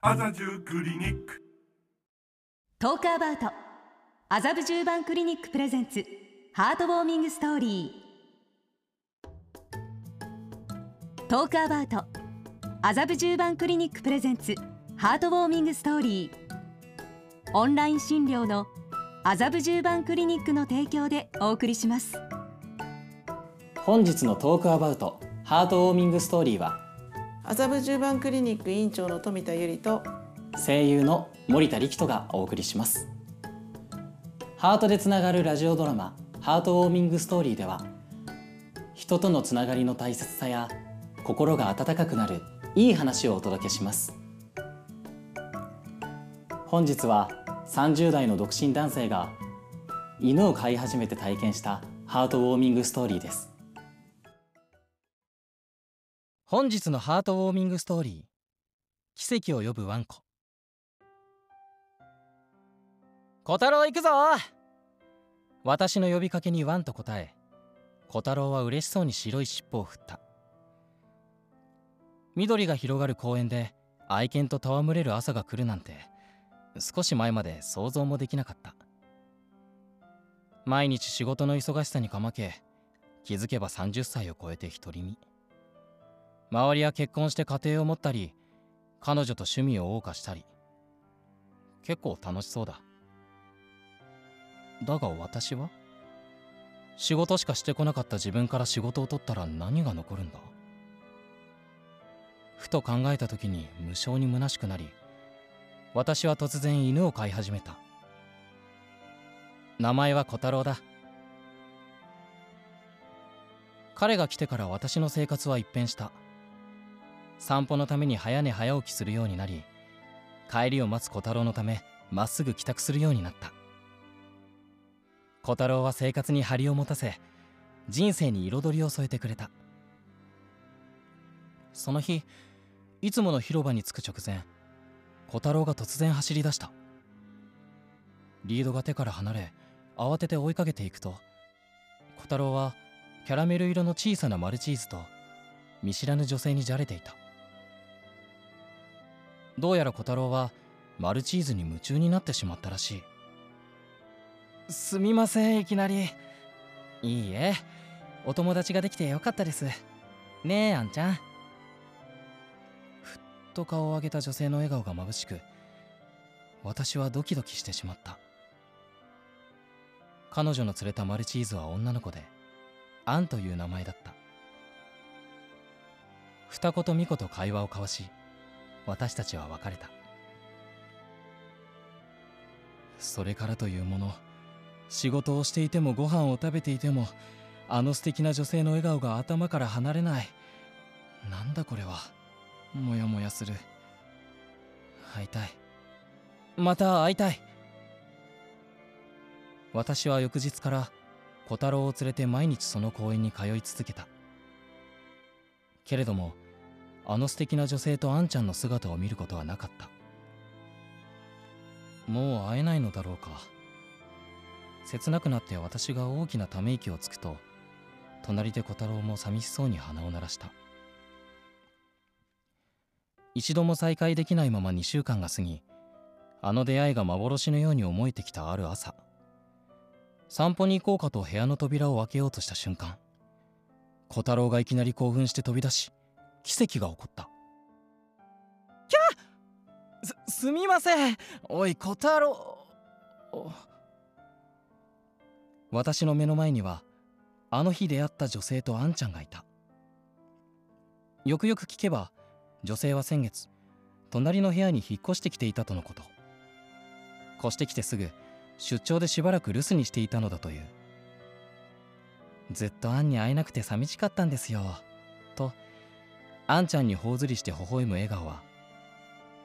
麻布クリニック。 Talk About。麻布十番クリニック presents。heartwarming story。Talk About。麻布十番クリニック presents。heartwarming story。オンライン診療の。麻布十番クリニックの提供でお送りします。本日の Talk About。heartwarming story は麻布十番クリニック院長の富田由里と声優の森田力人がお送りします。ハートでつながるラジオドラマハートウォーミングストーリーでは人とのつながりの大切さや心が温かくなるいい話をお届けします。本日は30代の独身男性が犬を飼い始めて体験したハートウォーミングストーリーです。本日のハートウォーミングストーリー。奇跡を呼ぶワンコ。小太郎行くぞ！私の呼びかけにワンと答え小太郎は嬉しそうに白い尻尾を振った。緑が広がる公園で愛犬と戯れる朝が来るなんて少し前まで想像もできなかった。毎日仕事の忙しさにかまけ気づけば30歳を超えて独り身。周りは結婚して家庭を持ったり彼女と趣味を謳歌したり。結構楽しそうだ。だが私は仕事しかしてこなかった自分から仕事を取ったら何が残るんだ？ふと考えた時に無性に虚しくなり私は突然犬を飼い始めた。名前は小太郎だ。彼が来てから私の生活は一変した。散歩のために早寝早起きするようになり帰りを待つ小太郎のためまっすぐ帰宅するようになった。小太郎は生活に張りを持たせ人生に彩りを添えてくれた。その日いつもの広場に着く直前小太郎が突然走り出した。リードが手から離れ慌てて追いかけていくと小太郎はキャラメル色の小さなマルチーズと見知らぬ女性にじゃれていた。どうやら小太郎はマルチーズに夢中になってしまったらしい。すみませんいきなり。いいえお友達ができてよかったです。ねえあんちゃん。ふっと顔を上げた女性の笑顔が眩しく私はドキドキしてしまった。彼女の連れたマルチーズは女の子でアンという名前だった。二言三言会話を交わし私たちは別れた。それからというもの仕事をしていてもご飯を食べていてもあの素敵な女性の笑顔が頭から離れない。なんだこれは。もやもやする。会いたい。また会いたい。私は翌日から小太郎を連れて毎日その公園に通い続けた。けれどもあの素敵な女性とあんちゃんの姿を見ることはなかった。もう会えないのだろうか。切なくなって私が大きなため息をつくと隣で小太郎も寂しそうに鼻を鳴らした。一度も再会できないまま2週間が過ぎあの出会いが幻のように思えてきたある朝散歩に行こうかと部屋の扉を開けようとした瞬間小太郎がいきなり興奮して飛び出し奇跡が起こった。すすみません。おい小太郎。私の目の前にはあの日出会った女性とあんちゃんがいた。よくよく聞けば女性は先月隣の部屋に引っ越してきていたとのこと。越してきてすぐ出張でしばらく留守にしていたのだという。ずっとアンに会えなくて寂しかったんですよとアンちゃんに頬ずりして微笑む笑顔は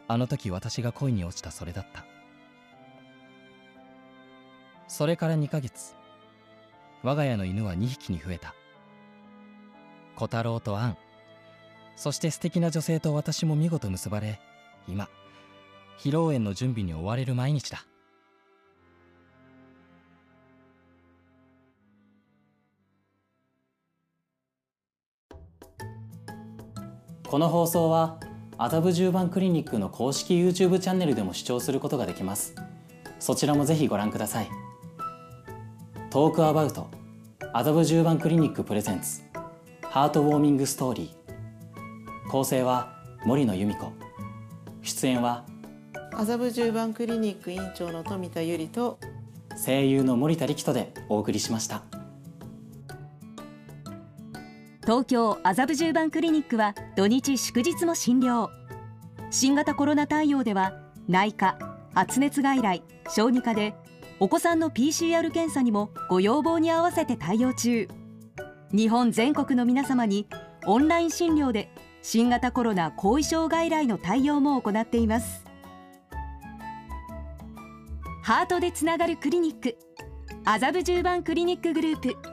あの時私が恋に落ちたそれだった。それから2ヶ月我が家の犬は2匹に増えた。小太郎とアンそして素敵な女性と私も見事結ばれ今披露宴の準備に追われる毎日だ。この放送は麻布十番クリニックの公式 YouTube チャンネルでも視聴することができます。そちらもぜひご覧ください。トークアバウト麻布十番クリニックプレゼンツハートウォーミングストーリー。構成は森野由美子。出演は麻布十番クリニック院長の富田由里と声優の森田力人でお送りしました東京麻布十番クリニックは土日祝日も診療。新型コロナ対応では内科発熱外来小児科でお子さんの PCR 検査にもご要望に合わせて対応中。日本全国の皆様にオンライン診療で新型コロナ後遺症外来の対応も行っています。ハートでつながるクリニック麻布十番クリニックグループ。